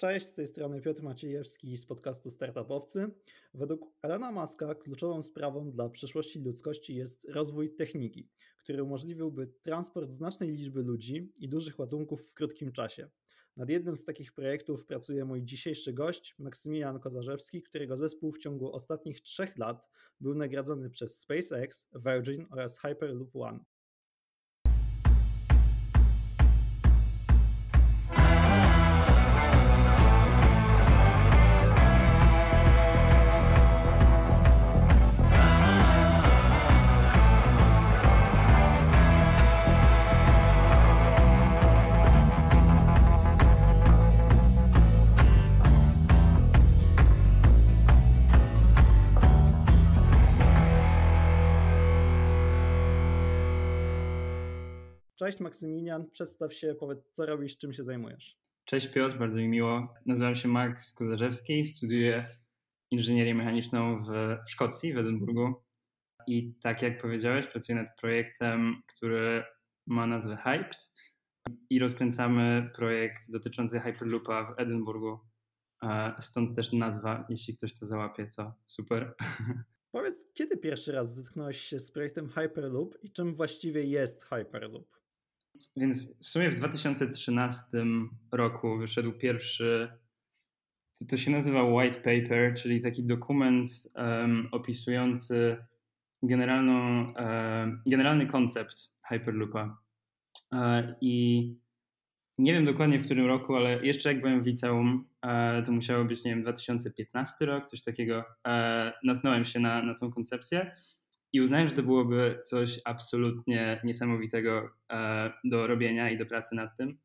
Cześć, z tej strony Piotr Maciejewski z podcastu Startupowcy. Według Elona Muska kluczową sprawą dla przyszłości ludzkości jest rozwój techniki, który umożliwiłby transport znacznej liczby ludzi i dużych ładunków w krótkim czasie. Nad jednym z takich projektów pracuje mój dzisiejszy gość, Maksymilian Kozarzewski, którego zespół w ciągu ostatnich trzech lat był nagradzony przez SpaceX, Virgin oraz Hyperloop One. Cześć Maksymilian, przedstaw się, powiedz co robisz, czym się zajmujesz. Cześć Piotr, bardzo mi miło. Nazywam się Max Kozarzewski, studiuję inżynierię mechaniczną w, w Szkocji, w Edynburgu. I tak jak powiedziałeś, pracuję nad projektem, który ma nazwę Hyped i rozkręcamy projekt dotyczący Hyperloopa w Edynburgu. Stąd też nazwa, jeśli ktoś to załapie, co super. Powiedz, kiedy pierwszy raz zetknąłeś się z projektem Hyperloop i czym właściwie jest Hyperloop? Więc w sumie w 2013 roku wyszedł pierwszy, to się nazywa white paper, czyli taki dokument um, opisujący generalną, um, generalny koncept Hyperloopa. Um, I nie wiem dokładnie w którym roku, ale jeszcze jak byłem w liceum, e, to musiało być, nie wiem, 2015 rok, coś takiego. E, natknąłem się na, na tą koncepcję i uznałem, że to byłoby coś absolutnie niesamowitego e, do robienia i do pracy nad tym.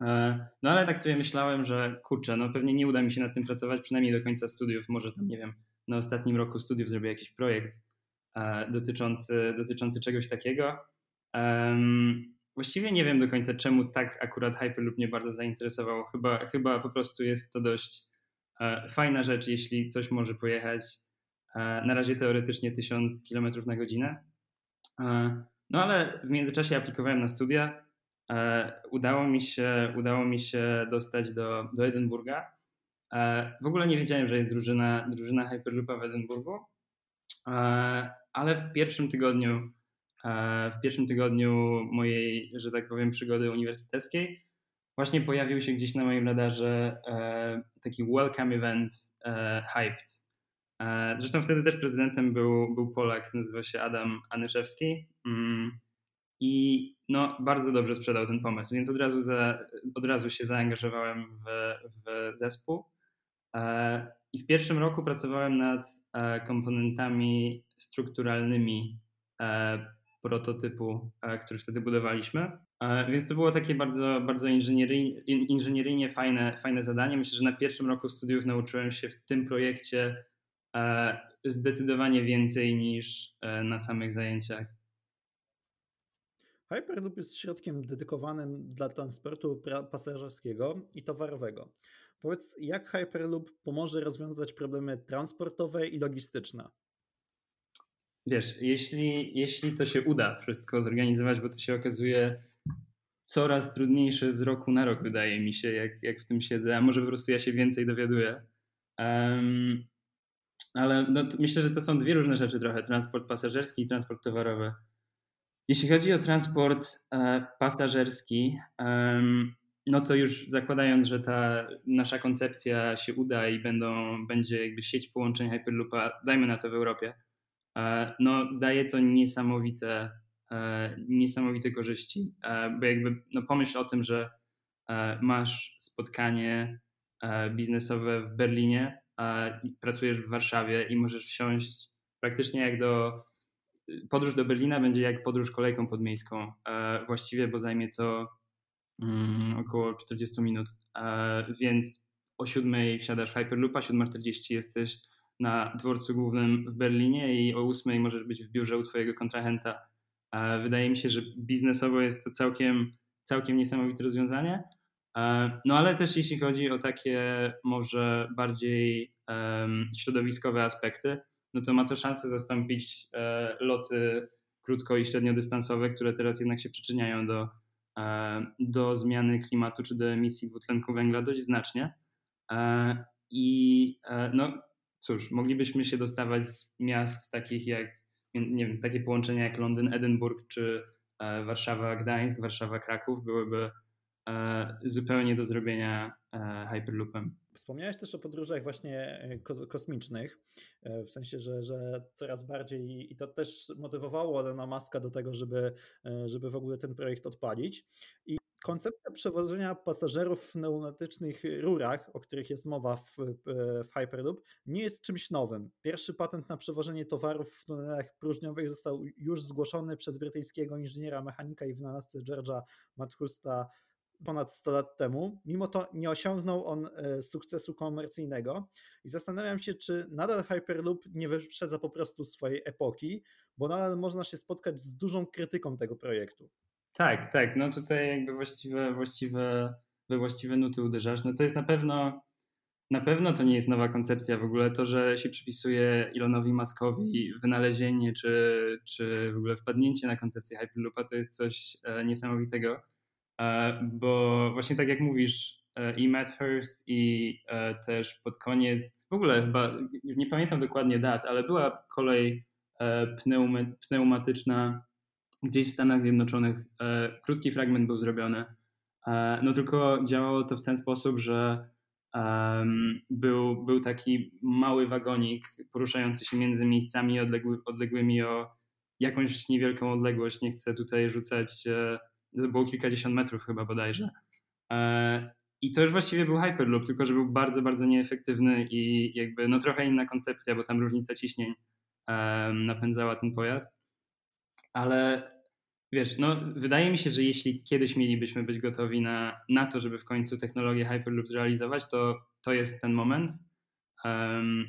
E, no ale tak sobie myślałem, że kurczę, no pewnie nie uda mi się nad tym pracować, przynajmniej do końca studiów. Może tam, nie wiem, na ostatnim roku studiów zrobię jakiś projekt e, dotyczący, dotyczący czegoś takiego. Właściwie nie wiem do końca, czemu tak akurat Hyperloop mnie bardzo zainteresował. Chyba, chyba po prostu jest to dość fajna rzecz, jeśli coś może pojechać na razie teoretycznie 1000 km na godzinę. E, no ale w międzyczasie aplikowałem na studia. E, udało mi się, udało mi się dostać do, do Edynburga. W ogóle nie wiedziałem, że jest drużyna, drużyna Hyperloopa w Edynburgu, ale w pierwszym tygodniu, w pierwszym tygodniu mojej, że tak powiem, przygody uniwersyteckiej właśnie pojawił się gdzieś na moim radarze taki welcome event Hyped, E, zresztą wtedy też prezydentem był, był Polak, nazywa się Adam Anyszewski. Mm, I no, bardzo dobrze sprzedał ten pomysł, więc od razu, za, od razu się zaangażowałem w, w zespół. E, I w pierwszym roku pracowałem nad e, komponentami strukturalnymi prototypu, który wtedy budowaliśmy. Więc to było takie bardzo, bardzo inżynieryjnie fajne, fajne zadanie. Myślę, że na pierwszym roku studiów nauczyłem się w tym projekcie E, zdecydowanie więcej niż e, na samych zajęciach. Hyperloop jest środkiem dedykowanym dla transportu pasażerskiego i towarowego. Powiedz, jak Hyperloop pomoże rozwiązać problemy transportowe i logistyczne? Wiesz, jeśli, jeśli to się uda wszystko zorganizować, bo to się okazuje coraz trudniejsze z roku na rok, wydaje mi się, jak, jak w tym siedzę, a może po prostu ja się więcej dowiaduję. Um, ale no, myślę, że to są dwie różne rzeczy trochę, transport pasażerski i transport towarowy. Jeśli chodzi o transport e, pasażerski, e, no to już zakładając, że ta nasza koncepcja się uda i będą, będzie jakby sieć połączeń Hyperloopa, dajmy na to w Europie, e, no daje to niesamowite, e, niesamowite korzyści, e, bo jakby no pomyśl o tym, że e, masz spotkanie biznesowe w Berlinie, pracujesz w Warszawie i możesz wsiąść praktycznie jak do. Podróż do Berlina będzie jak podróż kolejką podmiejską e, właściwie, bo zajmie to mm, około 40 minut. E, więc o 7 wsiadasz w Hyperloopa, 7.40 jesteś na dworcu głównym w Berlinie i o 8 możesz być w biurze u twojego kontrahenta. E, wydaje mi się, że biznesowo jest to całkiem, całkiem niesamowite rozwiązanie. E, no ale też jeśli chodzi o takie może bardziej środowiskowe aspekty, no to ma to szansę zastąpić e, loty krótko i średniodystansowe, które teraz jednak się przyczyniają do, e, do zmiany klimatu czy do emisji dwutlenku węgla dość znacznie. I no cóż, moglibyśmy się dostawać z miast takich jak, nie wiem, takie połączenia jak Londyn, Edynburg czy Warszawa, Gdańsk, Warszawa, Kraków byłyby zupełnie do zrobienia Hyperloopem. Wspomniałeś też o podróżach właśnie e, kosmicznych, e, w sensie, że, że coraz bardziej i to też motywowało Elona Muska do tego, żeby, e, żeby w ogóle ten projekt odpalić. I koncepcja przewożenia pasażerów w pneumatycznych rurach, o których jest mowa w, w Hyperloop, nie jest czymś nowym. Pierwszy patent na przewożenie towarów w tunelach próżniowych został już zgłoszony przez brytyjskiego inżyniera mechanika i wynalazcę George'a Mathusta ponad 100 lat temu. Mimo to nie osiągnął on e, sukcesu komercyjnego i zastanawiam się, czy nadal Hyperloop nie wyprzedza po prostu swojej epoki, bo nadal można się spotkać z dużą krytyką tego projektu. Tak, tak. No tutaj jakby właściwe, właściwe, we właściwe nuty uderzasz. No to jest na pewno, na pewno to nie jest nowa koncepcja w ogóle. To, że się przypisuje Elonowi Muskowi wynalezienie czy, czy w ogóle wpadnięcie na koncepcję Hyperloopa to jest coś e, niesamowitego. E, bo właśnie tak jak mówisz, e, i Matt Hurst i e, też pod koniec, w ogóle chyba, nie pamiętam dokładnie dat, ale była kolej pneumatyczna gdzieś w Stanach Zjednoczonych. Krótki fragment był zrobiony. No tylko działało to w ten sposób, że był, był taki mały wagonik poruszający się między miejscami odległy, odległymi o jakąś niewielką odległość. Nie chcę tutaj rzucać to było kilkadziesiąt metrów chyba bodajże. E, I to już właściwie był Hyperloop, tylko że był bardzo, bardzo nieefektywny i jakby no trochę inna koncepcja, bo tam różnica ciśnień napędzała ten pojazd. Ale wiesz, no wydaje mi się, że jeśli kiedyś mielibyśmy być gotowi na, na to, żeby w końcu technologię Hyperloop zrealizować, to to jest ten moment.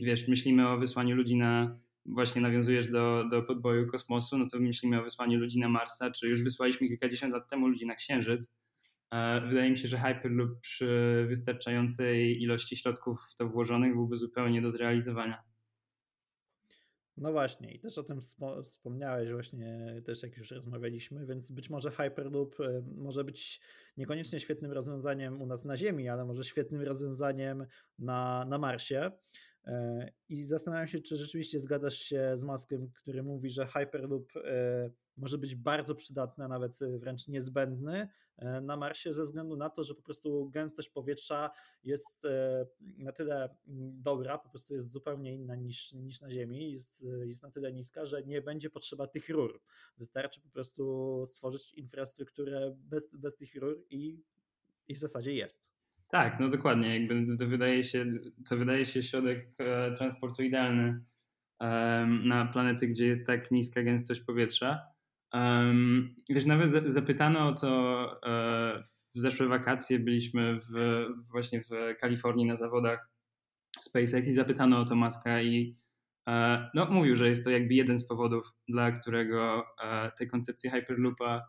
Wiesz, myślimy o wysłaniu ludzi na właśnie nawiązujesz do, do podboju kosmosu, no to myślimy o wysłaniu ludzi na Marsa, czy już wysłaliśmy kilkadziesiąt lat temu ludzi na Księżyc. E, wydaje mi się, że Hyperloop przy wystarczającej ilości środków w to włożonych byłby zupełnie do zrealizowania. No właśnie, i też o tym wspomniałeś właśnie też jak już rozmawialiśmy, więc być może Hyperloop e, może być niekoniecznie świetnym rozwiązaniem u nas na Ziemi, ale może świetnym rozwiązaniem na, na Marsie. E, I zastanawiam się, czy rzeczywiście zgadzasz się z Maskiem, który mówi, że Hyperloop e, może być bardzo przydatny, a nawet wręcz niezbędny e, na Marsie, ze względu na to, że po prostu gęstość powietrza jest na tyle mm, dobra, po prostu jest zupełnie inna niż, niż na Ziemi, jest, jest na tyle niska, że nie będzie potrzeba tych rur. Wystarczy po prostu stworzyć infrastrukturę bez, bez tych rur i, i w zasadzie jest. Tak, no dokładnie. Jakby to wydaje się, to wydaje się środek e, transportu idealny na planety, gdzie jest tak niska gęstość powietrza. Wiesz, nawet zapytano o to e, w zeszłe wakacje byliśmy w, właśnie w Kalifornii na zawodach SpaceX i zapytano o to Maska i e, no, mówił, że jest to jakby jeden z powodów, dla którego tej koncepcji Hyperloopa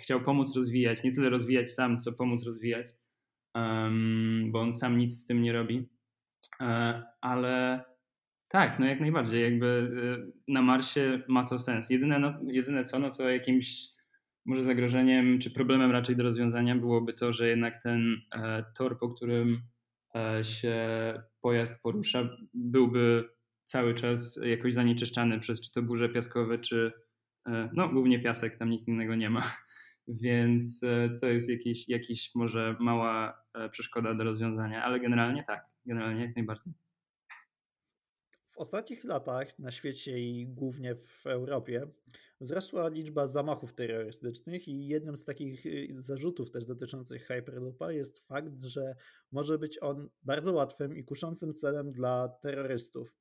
chciał pomóc rozwijać, nie tyle rozwijać sam, co pomóc rozwijać bo on sam nic z tym nie robi. E, ale tak, no jak najbardziej, jakby e, na Marsie ma to sens. Jedyne, no, jedyne co, no to jakimś może zagrożeniem, czy problemem raczej do rozwiązania byłoby to, że jednak ten e, tor, po którym się pojazd porusza, byłby cały czas jakoś zanieczyszczany przez czy to burze piaskowe, czy no głównie piasek, tam nic innego nie ma. Więc e, to jest jakiś, jakiś może mała e, przeszkoda do rozwiązania, ale generalnie tak, generalnie jak najbardziej. W ostatnich latach na świecie i głównie w Europie wzrosła liczba zamachów terrorystycznych i jednym z takich y, zarzutów też dotyczących Hyperloopa jest fakt, że może być on bardzo łatwym i kuszącym celem dla terrorystów.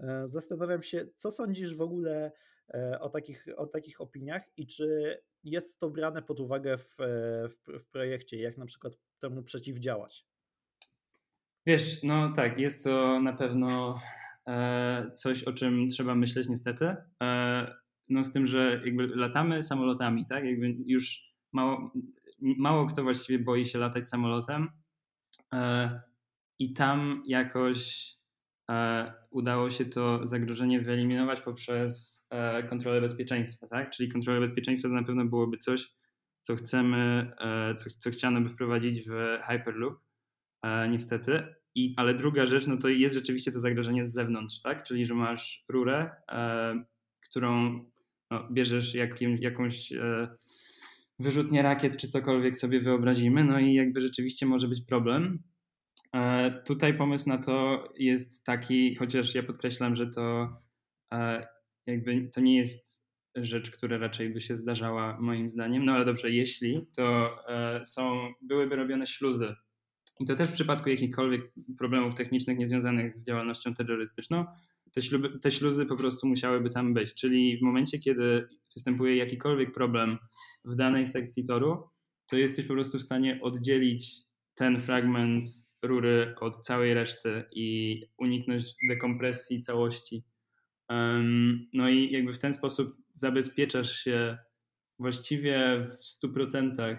E, zastanawiam się, co sądzisz w ogóle o takich, o takich opiniach i czy jest to brane pod uwagę w, w, w projekcie, jak na przykład temu przeciwdziałać? Wiesz, no tak, jest to na pewno e, coś, o czym trzeba myśleć niestety. E, no z tym, że jakby latamy samolotami, tak? Jakby już mało, mało kto właściwie boi się latać samolotem. E, I tam jakoś E, udało się to zagrożenie wyeliminować poprzez e, kontrolę bezpieczeństwa, tak? Czyli kontrolę bezpieczeństwa to na pewno byłoby coś, co chcemy, e, co, co chciano by wprowadzić w Hyperloop. niestety. I, ale druga rzecz, no to jest rzeczywiście to zagrożenie z zewnątrz, tak? Czyli, że masz rurę, którą no, bierzesz jakim, jakąś wyrzutnię rakiet czy cokolwiek sobie wyobrazimy, no i jakby rzeczywiście może być problem. E, tutaj pomysł na to jest taki, chociaż ja podkreślam, że to e, jakby to nie jest rzecz, która raczej by się zdarzała moim zdaniem, no ale dobrze, jeśli, to e, są, byłyby robione śluzy. I to też w przypadku jakichkolwiek problemów technicznych niezwiązanych z działalnością terrorystyczną, te, śluby, te śluzy po prostu musiałyby tam być. Czyli w momencie, kiedy występuje jakikolwiek problem w danej sekcji toru, to jesteś po prostu w stanie oddzielić ten fragment rury od całej reszty i uniknąć dekompresji całości. No i jakby w ten sposób zabezpieczasz się właściwie w 100%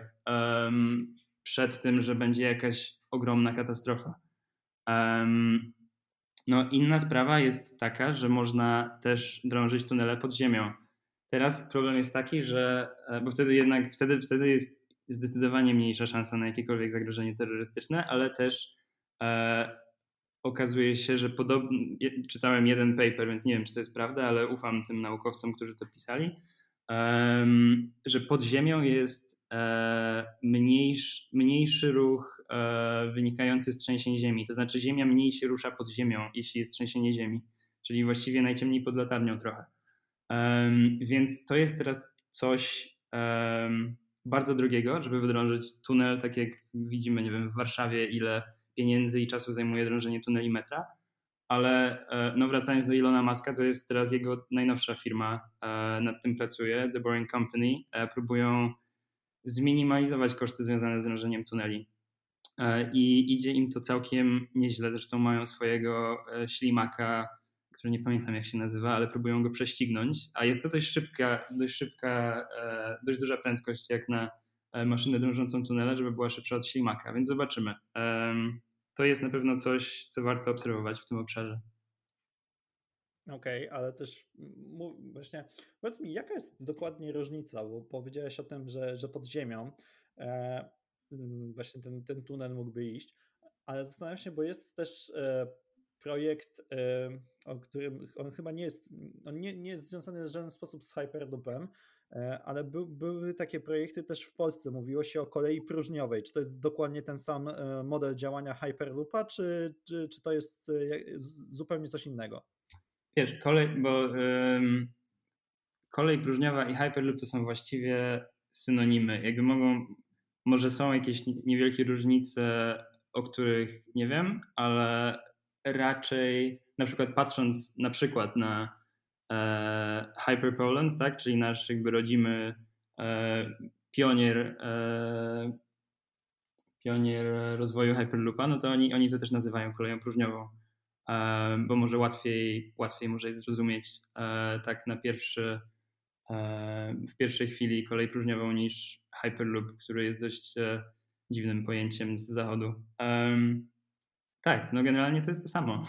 przed tym, że będzie jakaś ogromna katastrofa. No, inna sprawa jest taka, że można też drążyć tunele pod ziemią. Teraz problem jest taki, że, e, bo wtedy jednak, wtedy, wtedy jest zdecydowanie mniejsza szansa na jakiekolwiek zagrożenie terrorystyczne, ale też e, okazuje się, że podobnie, czytałem jeden paper, więc nie wiem, czy to jest prawda, ale ufam tym naukowcom, którzy to pisali, um, że pod ziemią jest e, mniejszy, mniejszy ruch e, wynikający z trzęsień ziemi. To znaczy ziemia mniej się rusza pod ziemią, jeśli jest trzęsienie ziemi, czyli właściwie najciemniej pod latarnią trochę. Więc to jest teraz coś um, bardzo drogiego, żeby wydrążyć tunel, tak jak widzimy, nie wiem, w Warszawie, ile pieniędzy i czasu zajmuje drążenie tuneli metra. Ale e, no wracając do Ilona Maska, to jest teraz jego najnowsza firma, e, nad tym pracuje, The Boring Company. E, próbują zminimalizować koszty związane z drążeniem tuneli. I idzie im to całkiem nieźle. Zresztą mają swojego ślimaka który nie pamiętam jak się nazywa, ale próbują go prześcignąć, a jest to dość szybka, dość szybka, e, dość duża prędkość jak na e, maszynę drążącą tunele, żeby była szybsza od ślimaka, więc zobaczymy. To jest na pewno coś, co warto obserwować w tym obszarze. Okej, okay, ale też właśnie powiedz mi, jaka jest dokładnie różnica, bo powiedziałeś o tym, że, że pod ziemią e, właśnie ten, ten tunel mógłby iść, ale zastanawiam się, bo jest też projekt, o którym on chyba nie jest, on nie, nie jest związany w żaden sposób z Hyperloopem, e, ale by, były takie projekty też w Polsce. Mówiło się o kolei próżniowej. Czy to jest dokładnie ten sam e, model działania Hyperloopa, czy, czy, czy to jest e, zupełnie coś innego? Wiesz, kolej, bo um, kolej próżniowa i Hyperloop to są właściwie synonimy. Jakby mogą, może są jakieś niewielkie różnice, o których nie wiem, ale raczej na przykład patrząc na przykład na e, Hyper Poland, tak, czyli nasz jakby rodzimy e, pionier, e, pionier rozwoju Hyperloopa, no to oni, oni to też nazywają koleją próżniową, e, bo może łatwiej, łatwiej może jest zrozumieć e, tak na pierwszy e, w pierwszej chwili kolej próżniową niż Hyperloop, który jest dość dziwnym pojęciem z zachodu. Tak, no generalnie to jest to samo.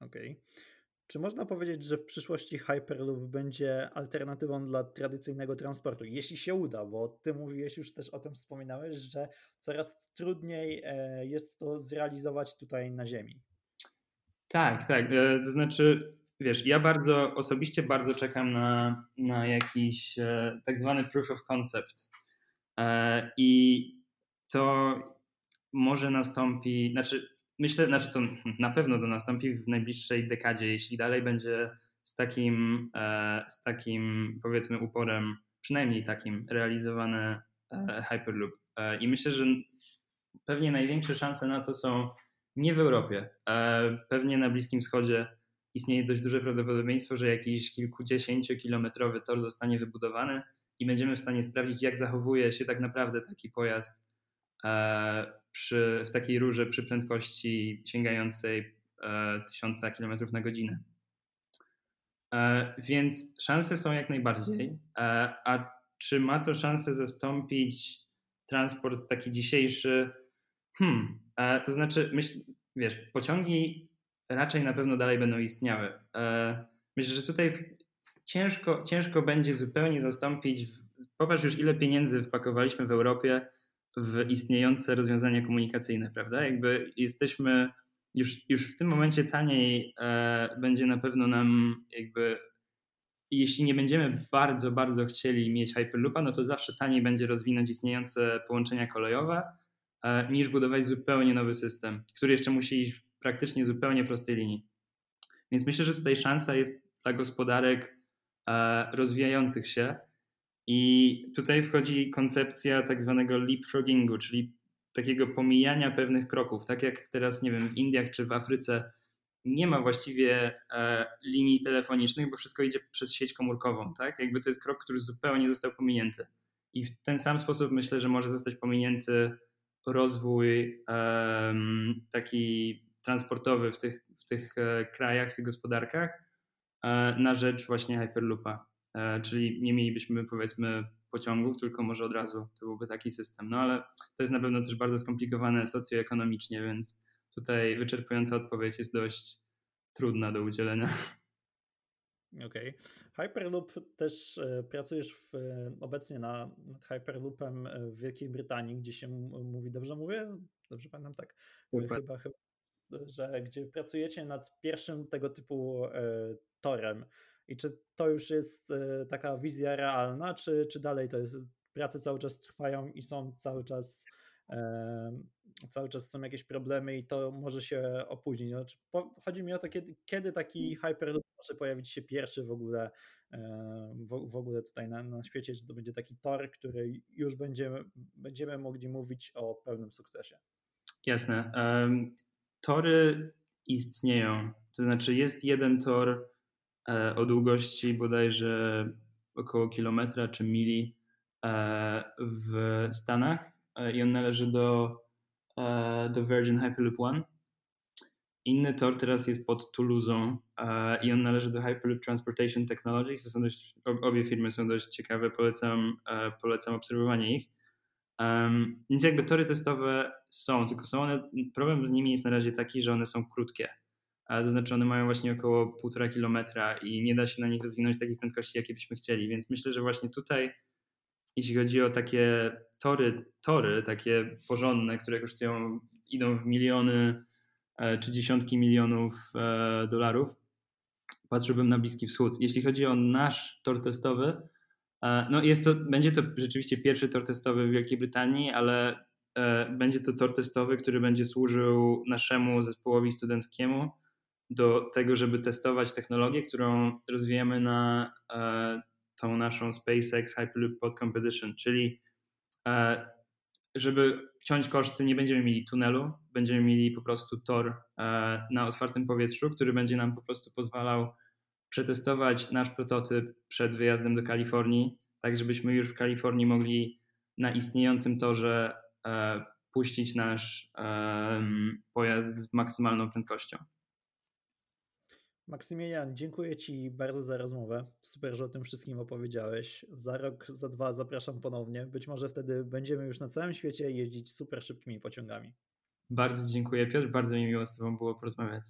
Okej. Okay. Czy można powiedzieć, że w przyszłości Hyperloop będzie alternatywą dla tradycyjnego transportu? Jeśli się uda, bo ty mówiłeś już też o tym wspominałeś, że coraz trudniej e, jest to zrealizować tutaj na Ziemi. Tak, tak. E, to znaczy, wiesz, ja bardzo osobiście bardzo czekam na, na jakiś e, tak zwany proof of concept. I to może nastąpi, znaczy myślę, znaczy to na pewno to nastąpi w najbliższej dekadzie, jeśli dalej będzie z takim, e, z takim powiedzmy uporem, przynajmniej takim realizowany e, Hyperloop. E, I myślę, że pewnie największe szanse na to są nie w Europie. Pewnie na Bliskim Wschodzie istnieje dość duże prawdopodobieństwo, że jakiś kilkudziesięciokilometrowy tor zostanie wybudowany i będziemy w stanie sprawdzić, jak zachowuje się tak naprawdę taki pojazd przy, w takiej rurze przy prędkości sięgającej e, 1000 km na godzinę. E, więc szanse są jak najbardziej. E, a czy ma to szansę zastąpić transport taki dzisiejszy? Hmm, e, to znaczy, myśl, wiesz, pociągi raczej na pewno dalej będą istniały. E, myślę, że tutaj ciężko, ciężko będzie zupełnie zastąpić. Popatrz już, ile pieniędzy wpakowaliśmy w Europie w istniejące rozwiązania komunikacyjne, prawda? Jakby jesteśmy już, już w tym momencie taniej e, będzie na pewno nam jakby jeśli nie będziemy bardzo, bardzo chcieli mieć Hyperloopa, no to zawsze taniej będzie rozwinąć istniejące połączenia kolejowe, e, niż budować zupełnie nowy system, który jeszcze musi iść w praktycznie zupełnie prostej linii. Więc myślę, że tutaj szansa jest dla gospodarek e, rozwijających się i tutaj wchodzi koncepcja tak zwanego leapfroggingu, czyli takiego pomijania pewnych kroków. Tak jak teraz, nie wiem, w Indiach czy w Afryce nie ma właściwie e, linii telefonicznych, bo wszystko idzie przez sieć komórkową, tak? Jakby to jest krok, który zupełnie został pominięty. I w ten sam sposób myślę, że może zostać pominięty rozwój taki transportowy w tych, w tych e, krajach, w tych gospodarkach e, na rzecz właśnie Hyperloopa. Czyli nie mielibyśmy powiedzmy pociągów, tylko może od razu to byłby taki system. No ale to jest na pewno też bardzo skomplikowane socjoekonomicznie, więc tutaj wyczerpująca odpowiedź jest dość trudna do udzielenia. Okej. Okay. Hyperloop też e, pracujesz w, obecnie na, nad Hyperloopem e, w Wielkiej Brytanii, gdzie się mówi, dobrze mówię? Dobrze pamiętam, tak. Chyba, chyba, że gdzie pracujecie nad pierwszym tego typu e, torem. I czy to już jest taka wizja realna, czy, czy dalej to jest, prace cały czas trwają i są cały czas cały czas są jakieś problemy i to może się opóźnić. Znaczy, chodzi mi o to, kiedy, kiedy taki mm. Hyperloop może pojawić się pierwszy w ogóle w, w ogóle tutaj na, na świecie, że to będzie taki tor, który już będziemy, będziemy mogli mówić o pełnym sukcesie. Jasne. Um, tory istnieją. To znaczy jest jeden tor e, o długości bodajże około kilometra czy mili e, w Stanach e, i on należy do E, do Virgin Hyperloop One. Inny tor teraz jest pod Toulouse e, i on należy do Hyperloop Transportation Technologies. To są dość, obie firmy są dość ciekawe, polecam, e, polecam obserwowanie ich. Um, więc jakby tory testowe są, tylko są one, problem z nimi jest na razie taki, że one są krótkie. To znaczy one mają właśnie około półtora kilometra i nie da się na nich rozwinąć takich prędkości, jakie byśmy chcieli. Więc myślę, że właśnie tutaj jeśli chodzi o takie tory, tory takie porządne, które kosztują, idą w miliony e, czy dziesiątki milionów e, dolarów, patrzyłbym na Bliski Wschód. Jeśli chodzi o nasz tor testowy, e, no jest to, będzie to rzeczywiście pierwszy tor testowy w Wielkiej Brytanii, ale będzie to tor testowy, który będzie służył naszemu zespołowi studenckiemu do tego, żeby testować technologię, którą rozwijamy na tą naszą SpaceX Hyperloop Pod Competition, czyli e, żeby ciąć koszty, nie będziemy mieli tunelu, będziemy mieli po prostu tor e, na otwartym powietrzu, który będzie nam po prostu pozwalał przetestować nasz prototyp przed wyjazdem do Kalifornii, tak żebyśmy już w Kalifornii mogli na istniejącym torze e, puścić nasz pojazd z maksymalną prędkością. Maksymilian, dziękuję Ci bardzo za rozmowę. Super, że o tym wszystkim opowiedziałeś. Za rok, za dwa zapraszam ponownie. Być może wtedy będziemy już na całym świecie jeździć super szybkimi pociągami. Bardzo dziękuję Piotr, bardzo mi miło z Tobą było porozmawiać.